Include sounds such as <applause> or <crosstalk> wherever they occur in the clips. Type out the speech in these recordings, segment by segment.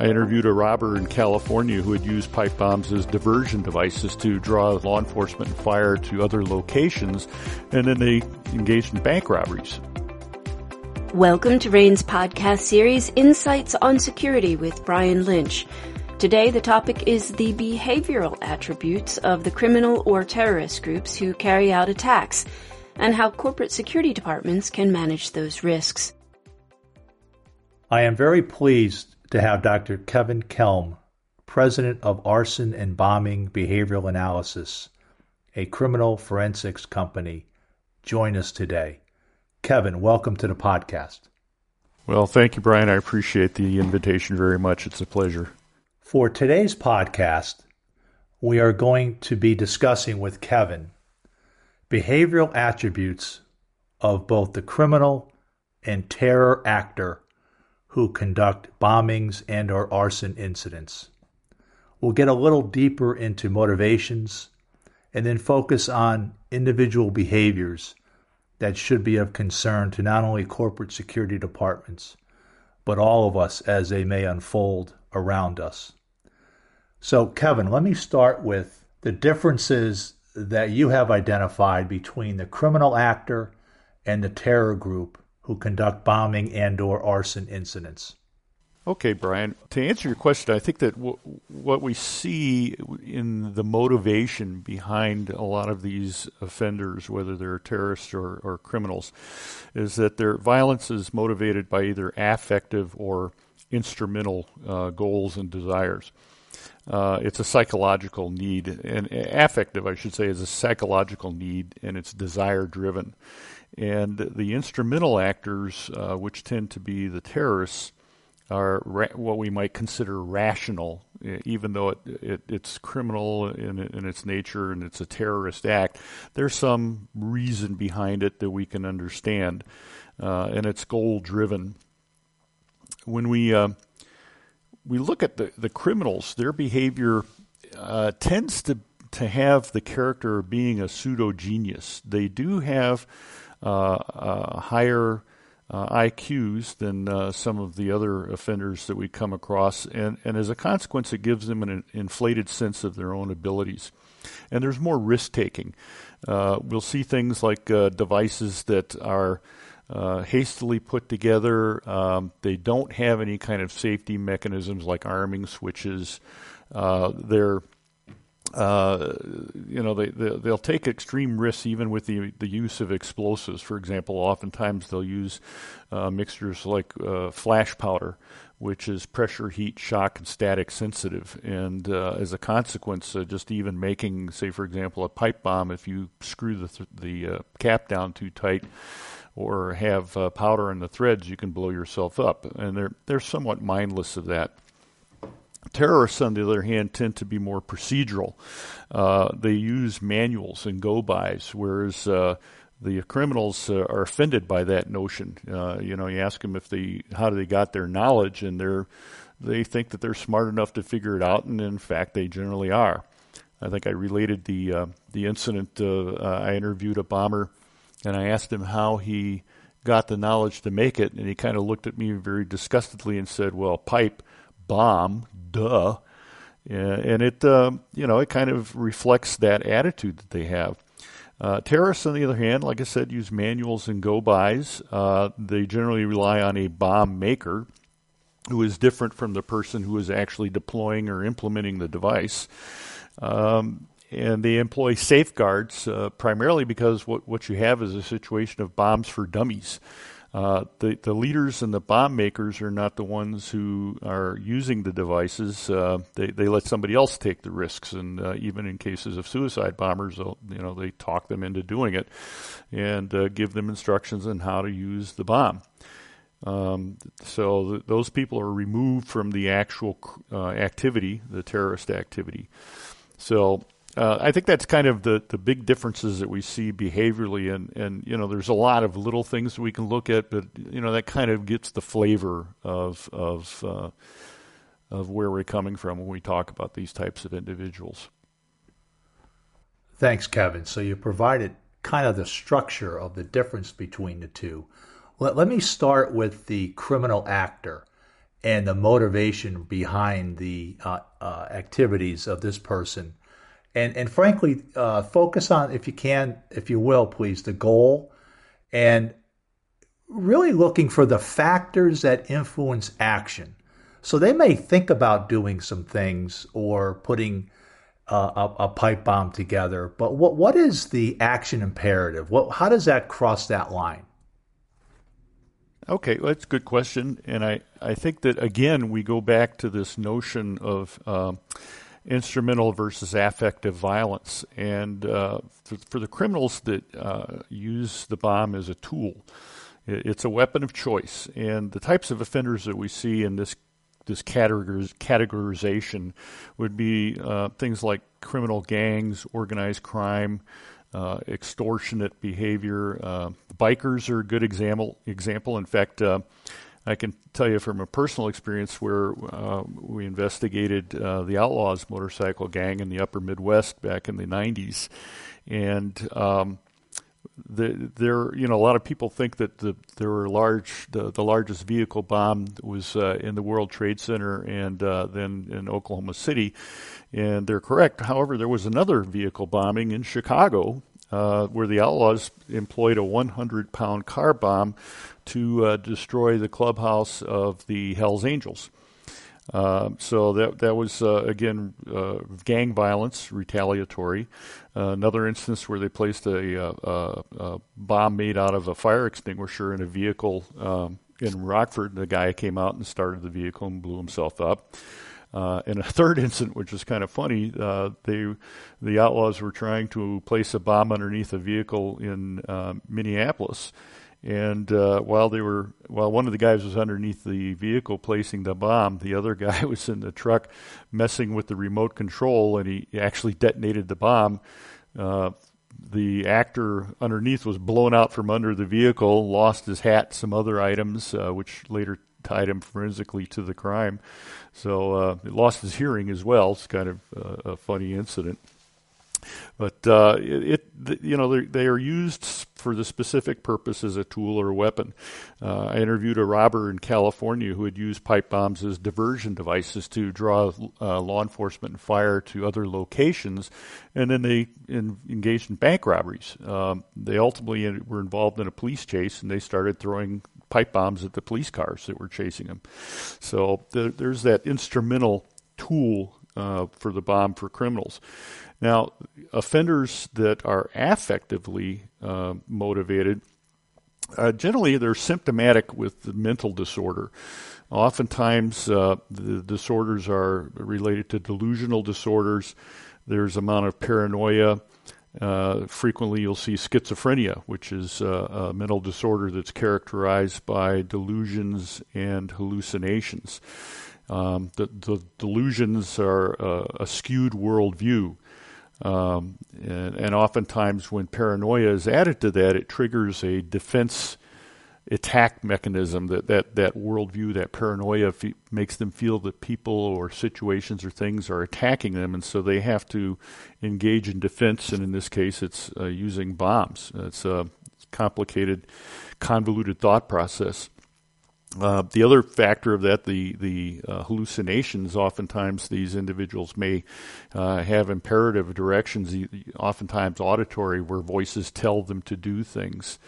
I interviewed a robber in California who had used pipe bombs as diversion devices to draw law enforcement and fire to other locations, and then they engaged in bank robberies. Welcome to RANE's podcast series, Insights on Security with Brian Lynch. Today, the topic is the behavioral attributes of the criminal or terrorist groups who carry out attacks and how corporate security departments can manage those risks. I am very pleased to have Dr. Kevin Kelm, president of Arson and Bombing Behavioral Analysis, a criminal forensics company, join us today. Kevin, welcome to the podcast. Well, thank you, Brian. I appreciate the invitation very much. It's a pleasure. For today's podcast, we are going to be discussing with Kevin behavioral attributes of both the criminal and terror actor who conduct bombings and or arson incidents. We'll get a little deeper into motivations and then focus on individual behaviors that should be of concern to not only corporate security departments, but all of us as they may unfold around us. So, Kevin, let me start with the differences that you have identified between the criminal actor and the terror group who conduct bombing and or arson incidents. Okay, Brian. To answer your question, I think that w- what we see in the motivation behind a lot of these offenders, whether they're terrorists or, or criminals, is that their violence is motivated by either affective or instrumental uh, goals and desires. Uh, it's a psychological need, and affective, I should say, is a psychological need, and it's desire driven. And the instrumental actors, uh, which tend to be the terrorists, are ra- what we might consider rational, even though it, it, it's criminal in, in, its nature and it's a terrorist act. There's some reason behind it that we can understand, uh, and it's goal driven. When we uh, we look at the, the criminals, their behavior uh, tends to to have the character of being a pseudo genius. They do have higher uh, IQs than uh, some of the other offenders that we come across, and, and as a consequence, it gives them an inflated sense of their own abilities. And there's more risk taking. Uh, we'll see things like uh, devices that are uh, hastily put together. Um, they don't have any kind of safety mechanisms like arming switches. Uh, they're uh, you know, they, they will take extreme risks even with the the use of explosives. For example, oftentimes they'll use uh, mixtures like uh, flash powder, which is pressure, heat, shock, and static sensitive. And uh, as a consequence, uh, just even making, say, for example, a pipe bomb, if you screw the th- the cap down too tight. Or have powder in the threads, you can blow yourself up, and they're they're somewhat mindless of that. Terrorists, on the other hand, tend to be more procedural. Uh, they use manuals and go-bys, whereas uh, the criminals uh, are offended by that notion. Uh, you know, you ask them if they how they got their knowledge, and they're they think that they're smart enough to figure it out, and in fact, they generally are. I think I related the uh, the incident. Uh, I interviewed a bomber, and I asked him how he got the knowledge to make it, and he kind of looked at me very disgustedly and said, "Well, pipe." bomb, duh. And it, uh, you know, it kind of reflects that attitude that they have. Uh, terrorists, on the other hand, like I said, use manuals and go-bys. Uh, they generally rely on a bomb maker who is different from the person who is actually deploying or implementing the device. Um, and they employ safeguards uh, primarily because what, what you have is a situation of bombs for dummies. Uh, the the leaders and the bomb makers are not the ones who are using the devices. Uh, they they let somebody else take the risks, and uh, even in cases of suicide bombers, you know they talk them into doing it, and uh, give them instructions on how to use the bomb. Um, so th- those people are removed from the actual uh, activity, the terrorist activity. So uh, I think that's kind of the, the big differences that we see behaviorally, and, and you know, there's a lot of little things that we can look at, but you know, that kind of gets the flavor of of uh, of where we're coming from when we talk about these types of individuals. Thanks, Kevin. So you provided kind of the structure of the difference between the two. Let, let me start with the criminal actor and the motivation behind the uh, uh, activities of this person. And, and frankly, uh, focus on, if you can, if you will, please, the goal and really looking for the factors that influence action. So they may think about doing some things or putting uh, a, a, pipe bomb together, but what what is the action imperative? What how does that cross that line? Okay, well, that's a good question, and I, I think that again we go back to this notion of uh, instrumental versus affective violence, and uh, for, for, the criminals that uh, use the bomb as a tool, it's a weapon of choice, and the types of offenders that we see in this this categorization would be uh, things like criminal gangs, organized crime, uh, extortionate behavior. Uh, bikers are a good example. Example, in fact, uh, I can tell you from a personal experience where uh, we investigated uh, the Outlaws motorcycle gang in the Upper Midwest back in the '90s, and um, the, there, you know, a lot of people think that the, there were large, the, the largest vehicle bomb was uh, in the World Trade Center and uh, then in Oklahoma City, and they're correct. However, there was another vehicle bombing in Chicago uh, where the outlaws employed a 100 pound car bomb to uh, destroy the clubhouse of the Hells Angels. Uh, so that that was uh, again uh, gang violence, retaliatory. Uh, another instance where they placed a, a, a, bomb made out of a fire extinguisher in a vehicle um, in Rockford. The guy came out and started the vehicle and blew himself up. Uh, in a third incident, which is kind of funny, uh, they the outlaws were trying to place a bomb underneath a vehicle in uh, Minneapolis, and uh, while they were while one of the guys was underneath the vehicle placing the bomb, the other <laughs> guy was in the truck messing with the remote control, and he actually detonated the bomb. Uh, the actor underneath was blown out from under the vehicle, lost his hat, some other items, uh, which later tied him forensically to the crime. So uh, he lost his hearing as well. It's kind of uh, a funny incident. But uh, it, it, you know, they are used for the specific purpose as a tool or a weapon. Uh, I interviewed a robber in California who had used pipe bombs as diversion devices to draw uh, law enforcement and fire to other locations, and then they in, engaged in bank robberies. Um, they ultimately were involved in a police chase, and they started throwing pipe bombs at the police cars that were chasing them. So the, there's that instrumental tool uh, for the bomb for criminals. Now, offenders that are affectively uh, motivated, uh, generally they're symptomatic with the mental disorder. Oftentimes, uh, the disorders are related to delusional disorders. There's amount of paranoia. Uh, frequently, you'll see schizophrenia, which is uh, a mental disorder that's characterized by delusions and hallucinations. Um, the, the, delusions are uh, a skewed worldview. Um, and, and, oftentimes, when paranoia is added to that, it triggers a defense attack mechanism. That that that worldview, that paranoia, makes them feel that people or situations or things are attacking them, and so they have to engage in defense. And in this case, it's uh, using bombs. It's a complicated, convoluted thought process. Uh, the other factor of that, the the uh, hallucinations. Oftentimes, these individuals may uh, have imperative directions, oftentimes auditory, where voices tell them to do things.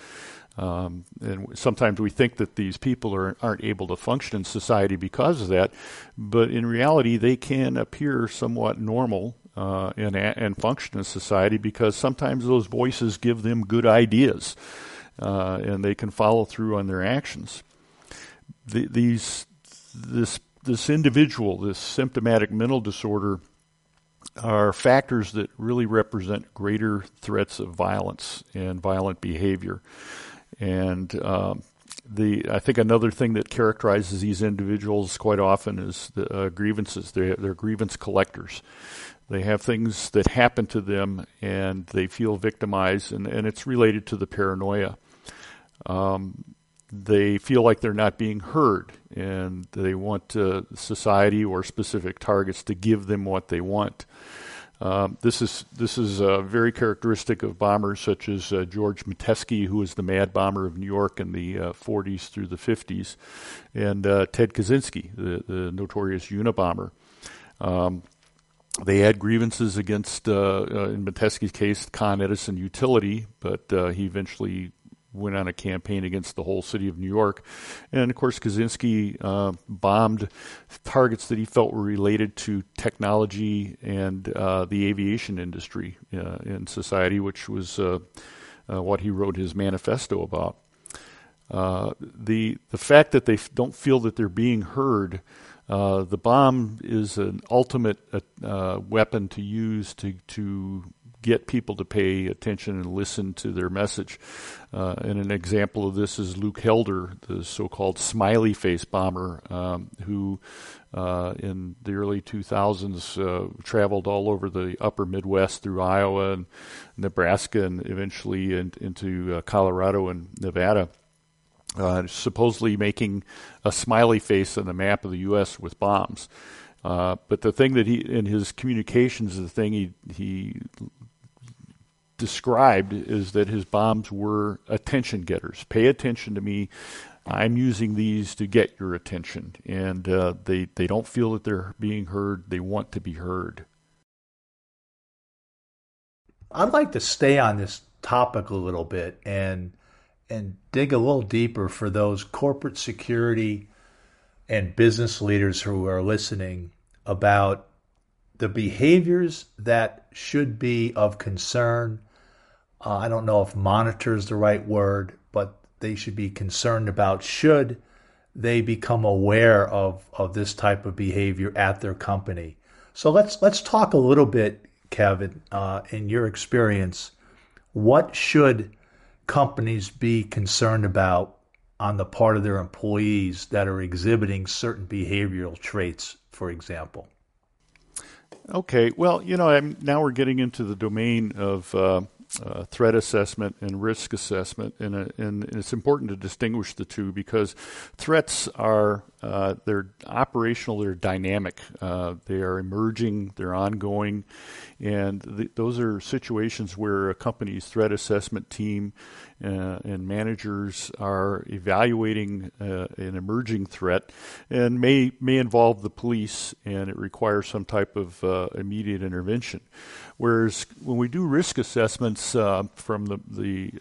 Um, and sometimes we think that these people are, aren't able to function in society because of that, but in reality, they can appear somewhat normal uh, and and function in society because sometimes those voices give them good ideas, uh, and they can follow through on their actions the, these this this individual, this symptomatic mental disorder, are factors that really represent greater threats of violence and violent behavior. And um, the I think another thing that characterizes these individuals quite often is the uh, grievances. They're, they're grievance collectors. They have things that happen to them, and they feel victimized, and, and it's related to the paranoia. Um, they feel like they're not being heard and they want uh, society or specific targets to give them what they want. Um, this is this is uh, very characteristic of bombers such as uh, George Metesky, who was the Mad Bomber of New York in the 40s uh, through the 50s, and uh, Ted Kaczynski, the, the notorious Unabomber. Um, they had grievances against, uh, in Metesky's case, Con Edison Utility, but he eventually went on a campaign against the whole city of New York. And of course, Kaczynski uh, bombed targets that he felt were related to technology and uh, the aviation industry uh, in society, which was uh, uh, what he wrote his manifesto about. Uh, the the fact that they f- don't feel that they're being heard, the bomb is an ultimate weapon to use to to get people to pay attention and listen to their message. Uh, and an example of this is Luke Helder, the so-called smiley face bomber, um, who uh, in the early 2000s uh, traveled all over the upper Midwest through Iowa and Nebraska and eventually in, into uh, Colorado and Nevada. Uh, supposedly making a smiley face on the map of the U.S. with bombs. Uh, but the thing that he in his communications, the thing he he described is that his bombs were attention getters. Pay attention to me. I'm using these to get your attention. And uh, they, they don't feel that they're being heard. They want to be heard. I'd like to stay on this topic a little bit and and dig a little deeper for those corporate security and business leaders who are listening about the behaviors that should be of concern uh, I don't know if monitor is the right word, but they should be concerned about should they become aware of, of this type of behavior at their company. So let's let's talk a little bit, Kevin, uh, in your experience, what should companies be concerned about on the part of their employees that are exhibiting certain behavioral traits, for example? Okay, well, you know, I'm, now we're getting into the domain of uh, uh, threat assessment and risk assessment, and, uh, and, it's important to distinguish the two because threats are uh, they're operational, they're dynamic, uh, they are emerging, they're ongoing, and th- those are situations where a company's threat assessment team uh, and managers are evaluating uh, an emerging threat, and may may involve the police, and it requires some type of immediate intervention. Whereas when we do risk assessments uh, from the, the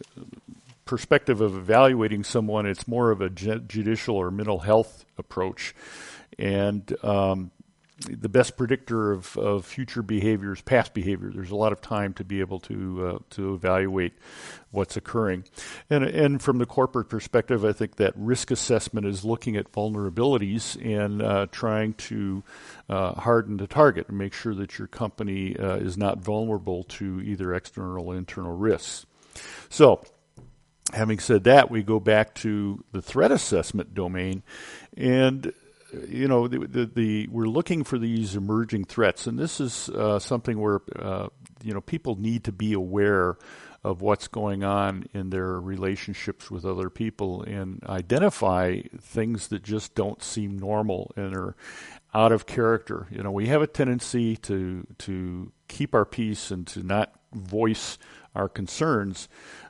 perspective of evaluating someone, it's more of a judicial or mental health approach. And um, the best predictor of, of future behavior is past behavior. There's a lot of time to be able to uh, to evaluate what's occurring, and and from the corporate perspective, I think that risk assessment is looking at vulnerabilities and uh, trying to uh, harden the target and make sure that your company uh, is not vulnerable to either external or internal risks. So. Having said that, we go back to the threat assessment domain, and you know, the, the, the, we're looking for these emerging threats, and this is uh, something where uh, you know people need to be aware of what's going on in their relationships with other people and identify things that just don't seem normal and are out of character. You know, we have a tendency to to keep our peace and to not voice our concerns.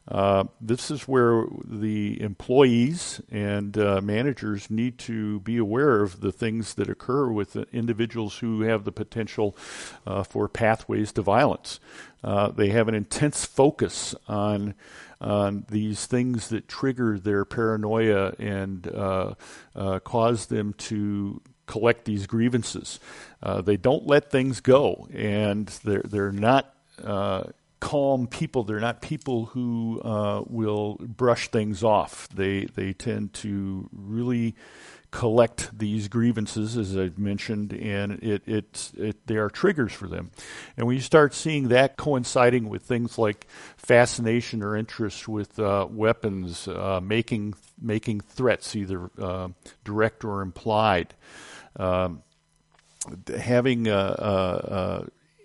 Uh, this is where the employees and uh, managers need to be aware of the things that occur with individuals who have the potential uh, for pathways to violence. Uh, they have an intense focus on on these things that trigger their paranoia and uh, uh, cause them to collect these grievances. they don't let things go, and they're they're not calm people. They're not people who uh, will brush things off. They they tend to really collect these grievances, as I've mentioned, and it, it, it they are triggers for them. And when you start seeing that coinciding with things like fascination or interest with uh, weapons, uh, making making threats, either uh, direct or implied, um, having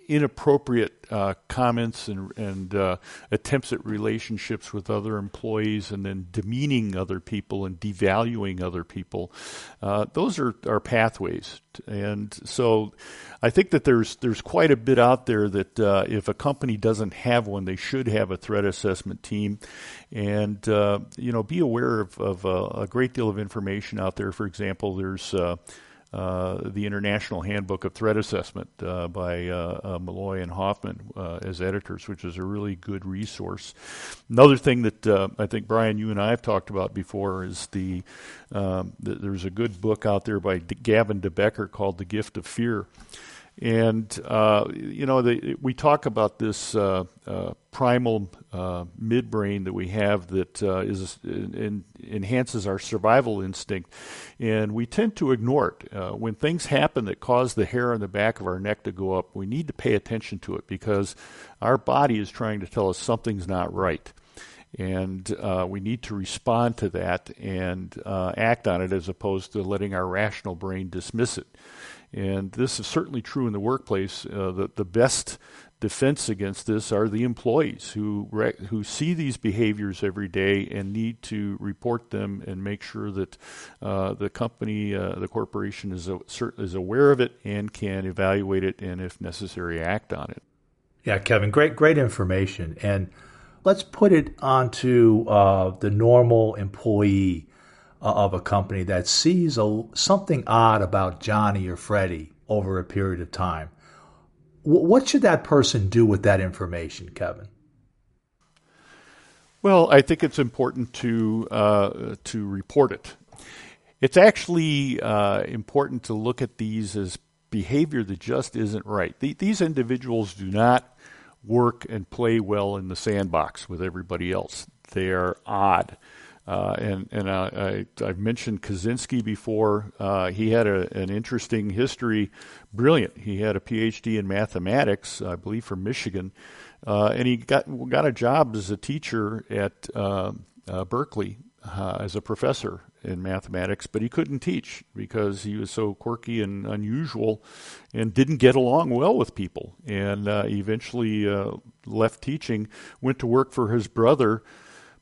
inappropriate uh, comments and, and uh, attempts at relationships with other employees and then demeaning other people and devaluing other people. Uh, those are, pathways. And so I think that there's, there's quite a bit out there that uh, if a company doesn't have one, they should have a threat assessment team. And, uh, you know, be aware of, of a great deal of information out there. For example, there's uh, the International Handbook of Threat Assessment uh, by uh, uh Meloy and Hoffmann uh, as editors, which is a really good resource. Another thing that I think Brian, you and I have talked about before is the, um, the there's a good book out there by D- Gavin de Becker called The Gift of Fear. And uh, you know, the, we talk about this uh, uh, primal uh, midbrain that we have that uh, is in, enhances our survival instinct, and we tend to ignore it. Uh, when things happen that cause the hair on the back of our neck to go up, we need to pay attention to it because our body is trying to tell us something's not right and uh, we need to respond to that and uh, act on it as opposed to letting our rational brain dismiss it. And this is certainly true in the workplace. Uh, the, the best defense against this are the employees who who see these behaviors every day and need to report them and make sure that uh, the company, uh, the corporation, is a, is aware of it and can evaluate it and, if necessary, act on it. Yeah, Kevin, great great information. And let's put it onto uh, the normal employee uh, of a company that sees a, something odd about Johnny or Freddie over a period of time. W- what should that person do with that information, Kevin? Well, I think it's important to uh, to report it. It's actually uh, important to look at these as behavior that just isn't right. The, these individuals do not work and play well in the sandbox with everybody else. They are odd. Uh, and and uh, I, have mentioned Kaczynski before. Uh, he had a, an interesting history, brilliant. He had a PhD in mathematics, I believe, from Michigan, uh, and he got got a job as a teacher at uh, uh, Berkeley as a professor in mathematics. But he couldn't teach because he was so quirky and unusual, and didn't get along well with people. And eventually left teaching, went to work for his brother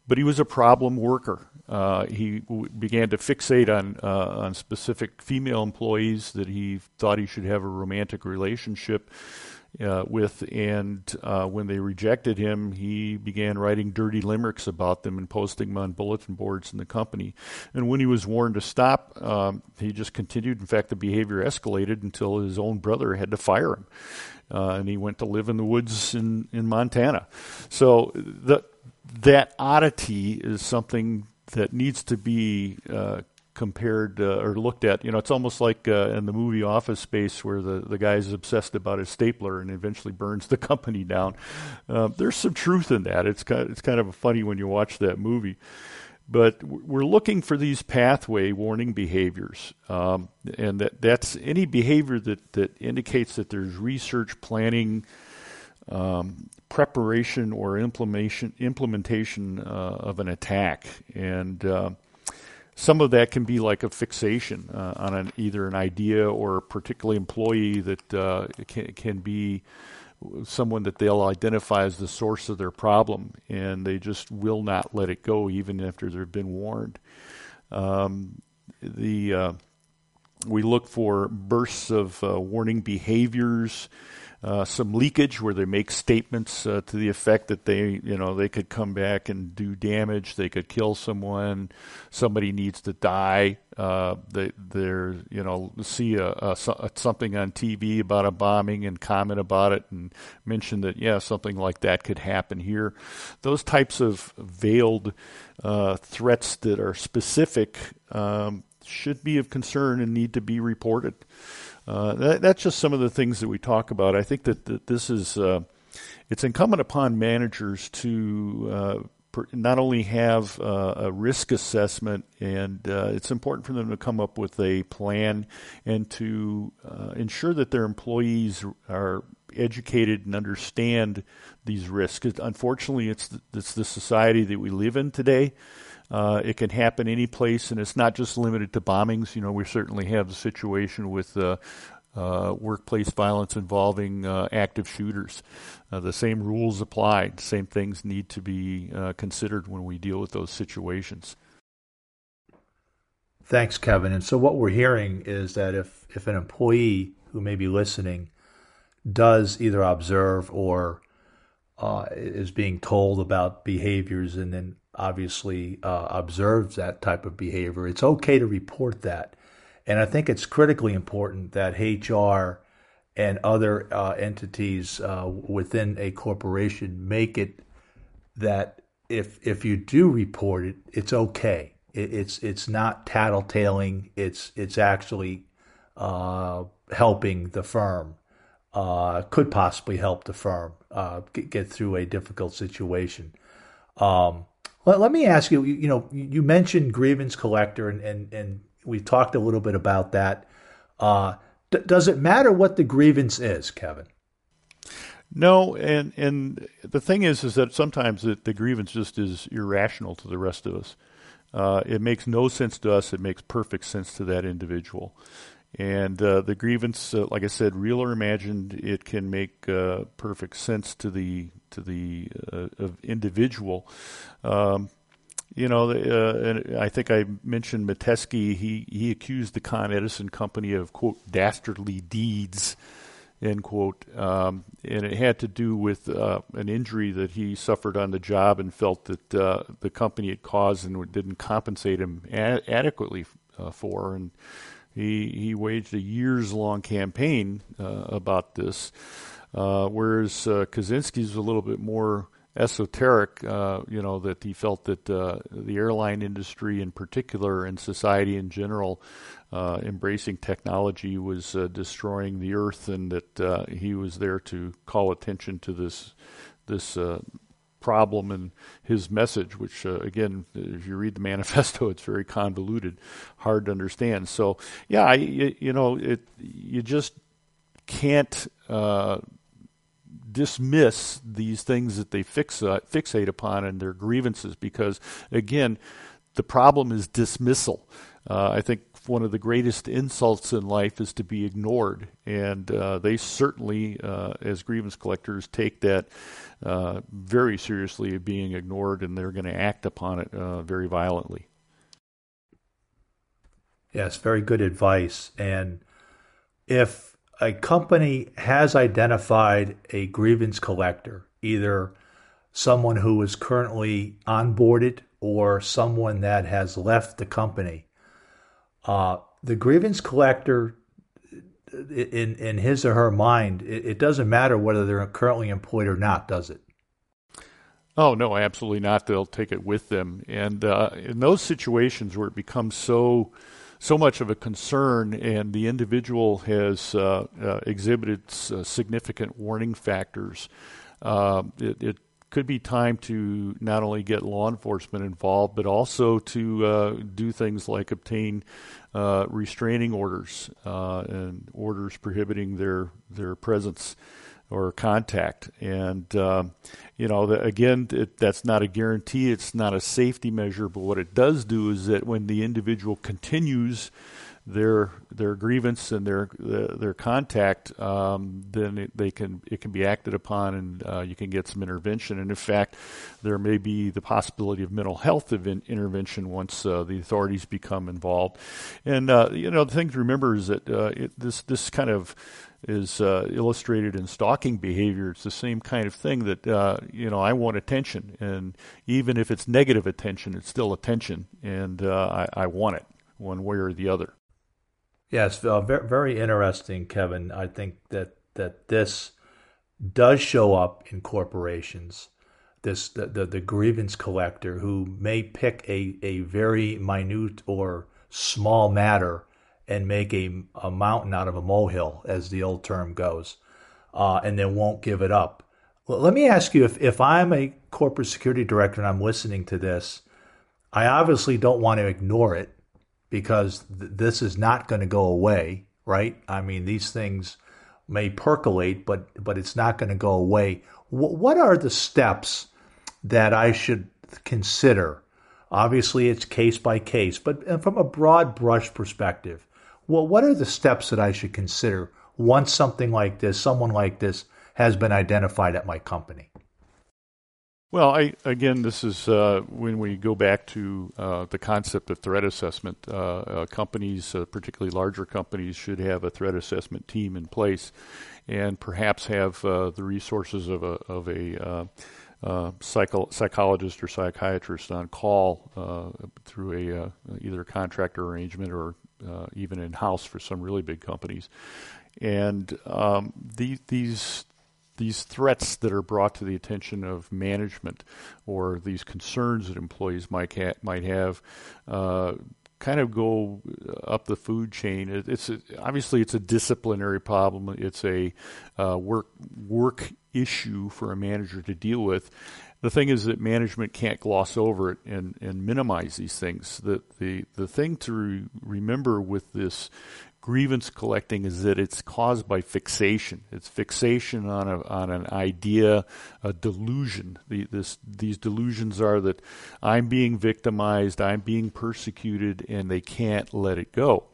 but he was a problem worker. Uh, he w- began to fixate on uh, on specific female employees that he thought he should have a romantic relationship uh, with, and uh, when they rejected him, he began writing dirty limericks about them and posting them on bulletin boards in the company. And when he was warned to stop, um, he just continued. In fact, the behavior escalated until his own brother had to fire him. Uh, and he went to live in the woods in, in Montana. So the that oddity is something that needs to be uh, compared uh, or looked at. You know, it's almost like uh, in the movie Office Space, where the the guy is obsessed about his stapler and eventually burns the <laughs> company down. Uh, there's some truth in that. It's kind of, it's kind of funny when you watch that movie. But we're looking for these pathway warning behaviors, um, and that, that's any behavior that, that indicates that there's research planning, um, preparation or implementation implementation uh, of an attack, and uh, some of that can be like a fixation uh, on an, either an idea or a particular employee that uh, can, can be someone that they'll identify as the source of their problem, and they just will not let it go even after they've been warned. Um, the uh, we look for bursts of uh, warning behaviors uh, some leakage where they make statements uh, to the effect that they, you know, they could come back and do damage, they could kill someone, somebody needs to die. Uh, they, they're, you know, see a, a, something on TV about a bombing and comment about it and mention that, yeah, something like that could happen here. Those types of veiled uh, threats that are specific um, should be of concern and need to be reported. Uh, that, that's just some of the things that we talk about. I think that, that this is uh, it's incumbent upon managers to uh, not only have uh, a risk assessment, and uh, it's important for them to come up with a plan and to ensure that their employees are educated and understand these risks. Unfortunately, it's the, it's the society that we live in today. Uh, it can happen any place, and it's not just limited to bombings. You know, we certainly have the situation with uh, uh, workplace violence involving uh, active shooters. Uh, the same rules apply. Same things need to be uh, considered when we deal with those situations. Thanks, Kevin. And so, what we're hearing is that if, if an employee who may be listening does either observe or is being told about behaviors and then obviously uh, observes that type of behavior, it's okay to report that. And I think it's critically important that HR and other uh, entities uh, within a corporation make it that if if you do report it, it's okay. It, it's it's not tattletaling. It's it's actually uh, helping the firm. Uh, could possibly help the firm uh, get, get, through a difficult situation. Um, let, let me ask you. You, you know, you mentioned grievance collector, and, and and we talked a little bit about that. Uh, d- does it matter what the grievance is, Kevin? No, and and the thing is, is that sometimes the, the grievance just is irrational to the rest of us. Uh, it makes no sense to us. It makes perfect sense to that individual. And uh, the grievance, uh, like I said, real or imagined, it can make uh, perfect sense to the to the uh, individual. Um, you know, uh, I think I mentioned Metesky. He he accused the Con Edison company of quote dastardly deeds, end quote, um, and it had to do with uh, an injury that he suffered on the job and felt that the company had caused and didn't compensate him adequately for, and he he waged a years long campaign uh, about this. Uh, whereas uh, Kaczynski's a little bit more esoteric, uh, you know, that he felt that uh, the airline industry in particular and society in general uh, embracing technology was destroying the earth and that he was there to call attention to this this problem and his message, which again, if you read the manifesto, <laughs> it's very convoluted, hard to understand. So, yeah, I, you know, it you just can't dismiss these things that they fix, uh, fixate upon and their grievances because, again, the problem is dismissal. Uh, I think one of the greatest insults in life is to be ignored, and uh, they certainly, uh, as grievance collectors, take that uh, very seriously, of being ignored, and they're going to act upon it uh, very violently. Yes, very good advice. And if a company has identified a grievance collector, either someone who is currently onboarded or someone that has left the company. Uh, the grievance collector, in in his or her mind, it, it, doesn't matter whether they're currently employed or not, does it? Oh no, absolutely not. They'll take it with them, and uh, in those situations where it becomes so so much of a concern, and the individual has uh, uh, exhibited uh, significant warning factors. Uh, it, it, could be time to not only get law enforcement involved, but also to uh, do things like obtain uh, restraining orders and orders prohibiting their their presence or contact. And, um, you know, the, again, it, that's not a guarantee, it's not a safety measure, but what it does do is that when the individual continues their their grievance and their their contact, um, then they can it can be acted upon, and uh, you can get some intervention. And in fact, there may be the possibility of mental health intervention once uh, the authorities become involved. And uh, you know, the thing to remember is that uh, it, this this kind of is uh, illustrated in stalking behavior. It's the same kind of thing that uh, you know I want attention, and even if it's negative attention, it's still attention, and uh, I, I, want it one way or the other. Yes, uh, very, very interesting, Kevin. I think that that this does show up in corporations. This the, the, the grievance collector who may pick a, a very minute or small matter and make a, a mountain out of a molehill, as the old term goes, uh, and then won't give it up. Well, let me ask you if, if I'm a corporate security director and I'm listening to this, I obviously don't want to ignore it because th- this is not going to go away, right? I mean, these things may percolate, but but it's not going to go away. W- what are the steps that I should consider? Obviously, it's case by case, but from a broad brush perspective, well, what are the steps that I should consider once something like this, someone like this, has been identified at my company? Well, I, again, this is uh, when we go back to uh, the concept of threat assessment. Uh, uh companies, uh, particularly larger companies, should have a threat assessment team in place, and perhaps have uh, the resources of a of a psycho- psychologist or psychiatrist on call through a either a contractor arrangement or even in house for some really big companies. And um, the, these these threats that are brought to the attention of management or these concerns that employees might ha- might have uh, kind of go up the food chain. It, it's a, obviously it's a disciplinary problem. It's a uh, work work issue for a manager to deal with. The thing is that management can't gloss over it and, and minimize these things. The, the, the thing to re- remember with this grievance collecting is that it's caused by fixation. It's fixation on a, on an idea, a delusion. The, this, these delusions are that I'm being victimized, I'm being persecuted, and they can't let it go.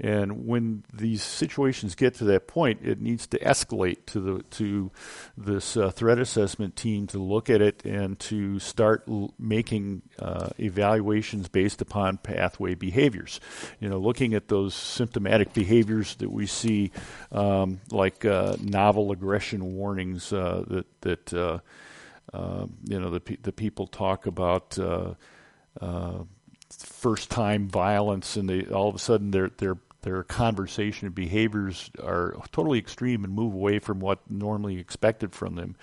And when these situations get to that point, it needs to escalate to the to this uh, threat assessment team to look at it and to start l- making uh, evaluations based upon pathway behaviors. You know, looking at those symptomatic behaviors that we see, um, like uh, novel aggression warnings uh, that that uh, uh, you know the pe- the people talk about first time violence and they all of a sudden their their their conversation and behaviors are totally extreme and move away from what normally expected from them.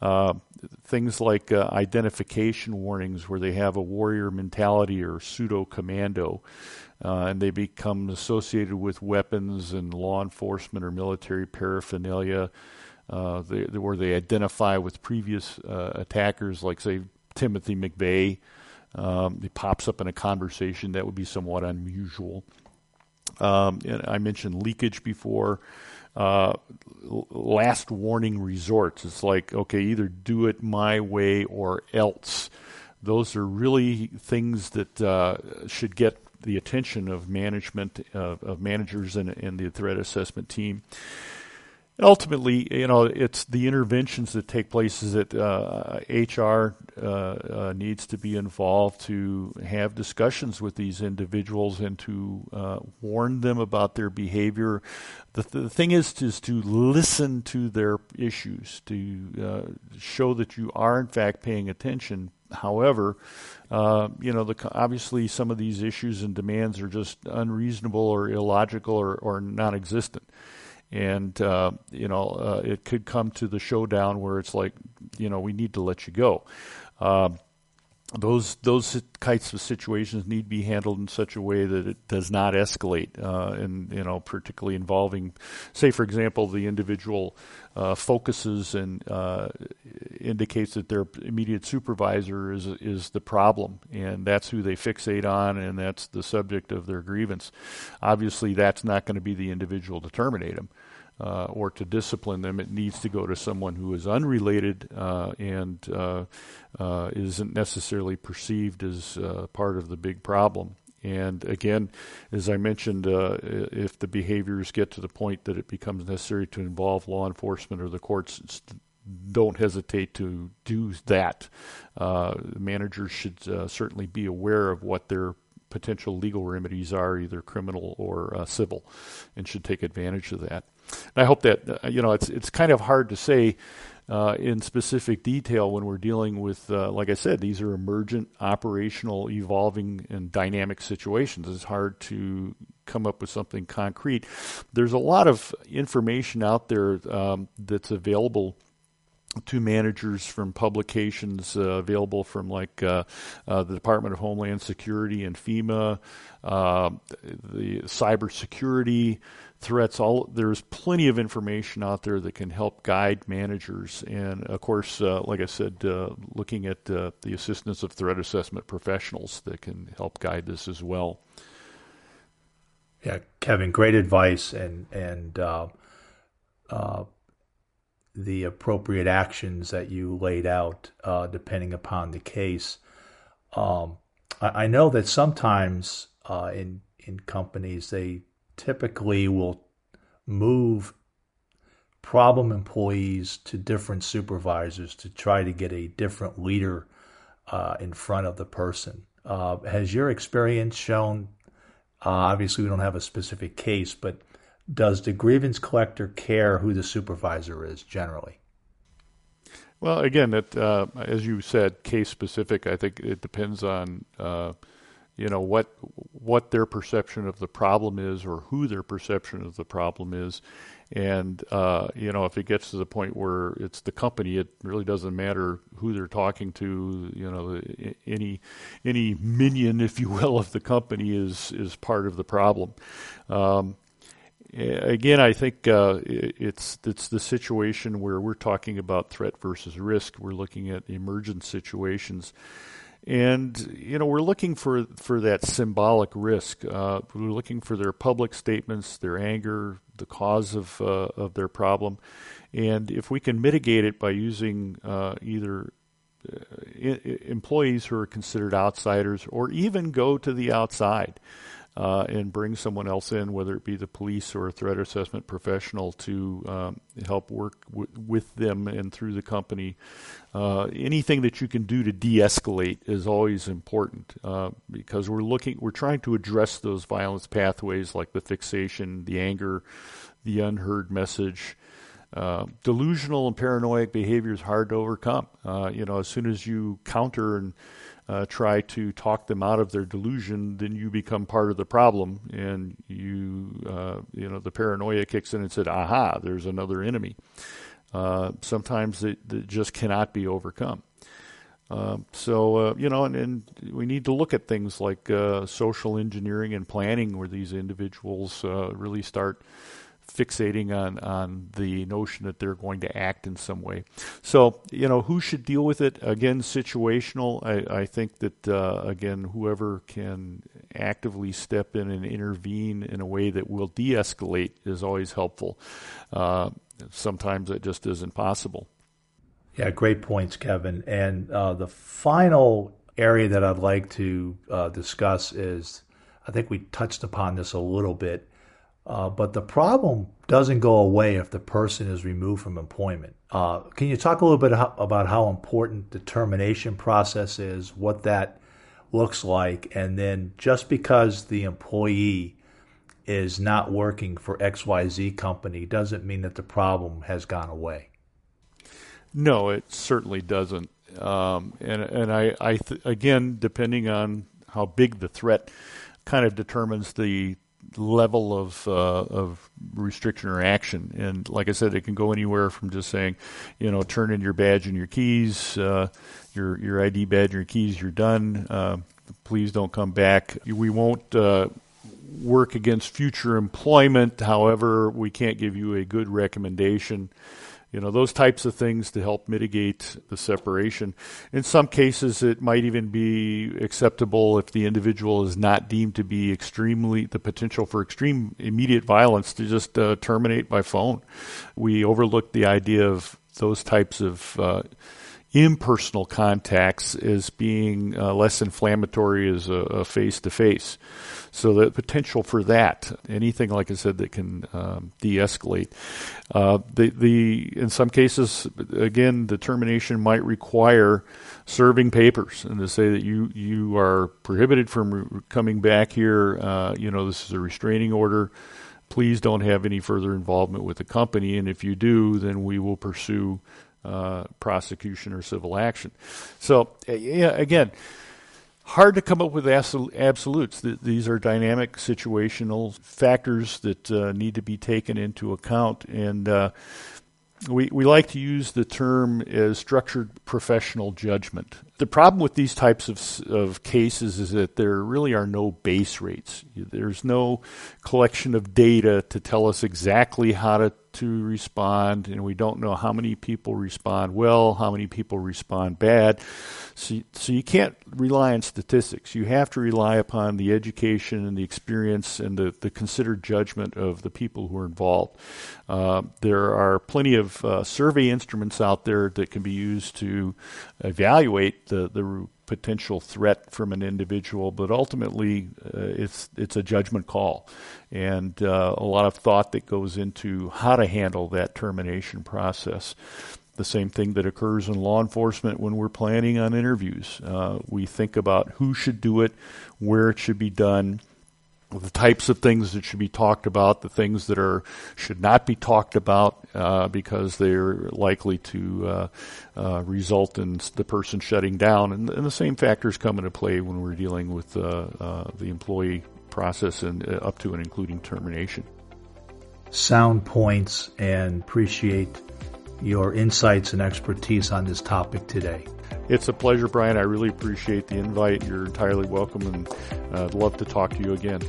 Uh, things like uh, identification warnings, where they have a warrior mentality or pseudo commando, uh, and they become associated with weapons and law enforcement or military paraphernalia, uh, they, where they identify with previous uh, attackers, like say Timothy McVeigh. Um, it pops up in a conversation that would be somewhat unusual. Um, I mentioned leakage before. Uh, last warning resorts. It's like, okay, either do it my way or else. Those are really things that uh, should get the attention of management, uh, of managers and, and the threat assessment team. And ultimately, you know, it's the interventions that take place is that uh, HR uh, uh, needs to be involved to have discussions with these individuals and to uh, warn them about their behavior. The, th- the thing is, is to listen to their issues, to uh, show that you are in fact paying attention. However, uh, you know, the, obviously some of these issues and demands are just unreasonable or illogical or, or non-existent and uh, you know uh, it could come to the showdown where it's like you know we need to let you go. Uh, those those types of situations need to be handled in such a way that it does not escalate, uh, and you know, particularly involving, say, for example, the individual uh, focuses and uh, indicates that their immediate supervisor is is the problem, and that's who they fixate on, and that's the subject of their grievance. Obviously, that's not going to be the individual to terminate uh, or to discipline them, it needs to go to someone who is unrelated uh, and uh, uh isn't necessarily perceived as uh, part of the big problem. And again, as I mentioned, uh, if the behaviors get to the point that it becomes necessary to involve law enforcement or the courts, don't hesitate to do that. managers should certainly be aware of what their potential legal remedies are, either criminal or civil, and should take advantage of that. And I hope that uh, you know it's it's kind of hard to say uh, in specific detail when we're dealing with, uh, like I said, these are emergent, operational, evolving, and dynamic situations. It's hard to come up with something concrete. There's a lot of information out there um, that's available to managers from publications uh, available from like uh, uh, the Department of Homeland Security and FEMA, uh, the cybersecurity threats. All there's plenty of information out there that can help guide managers, and of course, uh, like I said, uh, looking at uh, the assistance of threat assessment professionals that can help guide this as well. Yeah, Kevin, great advice, and and uh, uh, the appropriate actions that you laid out, uh, depending upon the case. Um, I, I, know that sometimes in in companies they typically will move problem employees to different supervisors to try to get a different leader uh, in front of the person. Uh, has your experience shown? Uh, obviously, we don't have a specific case, but does the grievance collector care who the supervisor is generally? Well, again, it, uh, as you said, case specific. I think it depends on uh, you know what what their perception of the problem is, or who their perception of the problem is, and uh, you know if it gets to the point where it's the company, it really doesn't matter who they're talking to. You know, any any minion, if you will, of the company is is part of the problem. Um, again, I think uh, it's it's the situation where we're talking about threat versus risk. We're looking at emergent situations, and you know we're looking for for that symbolic risk. Uh, we're looking for their public statements, their anger, the cause of uh, of their problem, and if we can mitigate it by using uh, either uh, employees who are considered outsiders, or even go to the outside uh, and bring someone else in, whether it be the police or a threat assessment professional, to um, help work w- with them and through the company. Uh, anything that you can do to de-escalate is always important uh, because we're looking, we're trying to address those violence pathways like the fixation, the anger, the unheard message. Uh, delusional and paranoid behavior is hard to overcome. Uh, you know, as soon as you counter and uh, try to talk them out of their delusion, then you become part of the problem, and you uh, you know the paranoia kicks in and said, "Aha, there's another enemy." Uh, sometimes it, it, just cannot be overcome. Uh, so uh, you know, and, and, we need to look at things like uh, social engineering and planning, where these individuals really start fixating on on the notion that they're going to act in some way. So you know who should deal with it? Again, situational. I, I think that uh, again whoever can actively step in and intervene in a way that will de-escalate is always helpful. Uh, sometimes it just isn't possible. Yeah, great points, Kevin. And uh, the final area that I'd like to uh, discuss is I think we touched upon this a little bit uh, but the problem doesn't go away if the person is removed from employment. Uh, can you talk a little bit how, about how important the termination process is, what that looks like, and then just because the employee is not working for XYZ company doesn't mean that the problem has gone away? No, it certainly doesn't. Um, and and I, I th- again, depending on how big the threat, kind of determines the level of uh, of restriction or action. And like I said, it can go anywhere from just saying, you know, turn in your badge and your keys, uh, your your ID badge and your keys, you're done. Uh, please don't come back. We won't uh, work against future employment. However, we can't give you a good recommendation you know those types of things to help mitigate the separation. In some cases it might even be acceptable if the individual is not deemed to be extremely the potential for extreme immediate violence to just uh, terminate by phone. We overlook the idea of those types of uh, impersonal contacts as being uh, less inflammatory as a face to face. So the potential for that, anything like I said that can um, de-escalate. Uh, the the in some cases, again, the termination might require serving papers and to say that you you are prohibited from coming back here. Uh, you know, this is a restraining order. Please don't have any further involvement with the company, and if you do, then we will pursue uh, prosecution or civil action. So, yeah, again, hard to come up with absolutes. These are dynamic situational factors that uh, need to be taken into account. And uh, we, we like to use the term as structured professional judgment. The problem with these types of, of cases is that there really are no base rates. There's no collection of data to tell us exactly how to to respond, and we don't know how many people respond well, how many people respond bad. So, so you can't rely on statistics. You have to rely upon the education and the experience and the, the considered judgment of the people who are involved. Uh, there are plenty of uh, survey instruments out there that can be used to evaluate the, the potential threat from an individual, but ultimately uh, it's it's a judgment call, and uh, a lot of thought that goes into how to handle that termination process. The same thing that occurs in law enforcement when we're planning on interviews. Uh, we think about who should do it, where it should be done, the types of things that should be talked about, the things that are should not be talked about uh, because they're likely to uh, uh, result in the person shutting down, and, and, the same factors come into play when we're dealing with uh, uh, the employee process and uh, up to and including termination. Sound points and appreciate your insights and expertise on this topic today. It's a pleasure, Brian. I really appreciate the invite. You're entirely welcome, and uh, I'd love to talk to you again.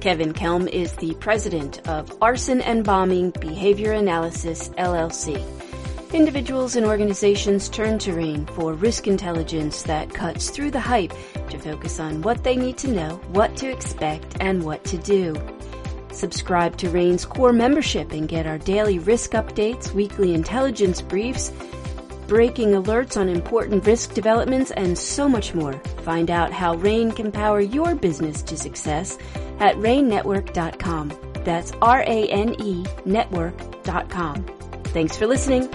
Kevin Kelm is the president of Arson and Bombing Behavior Analysis LLC. Individuals and organizations turn to RANE for risk intelligence that cuts through the hype to focus on what they need to know, what to expect, and what to do. Subscribe to RANE's core membership and get our daily risk updates, weekly intelligence briefs, breaking alerts on important risk developments, and so much more. Find out how RANE can power your business to success at RANEnetwork.com. That's R A N E network.com. Thanks for listening.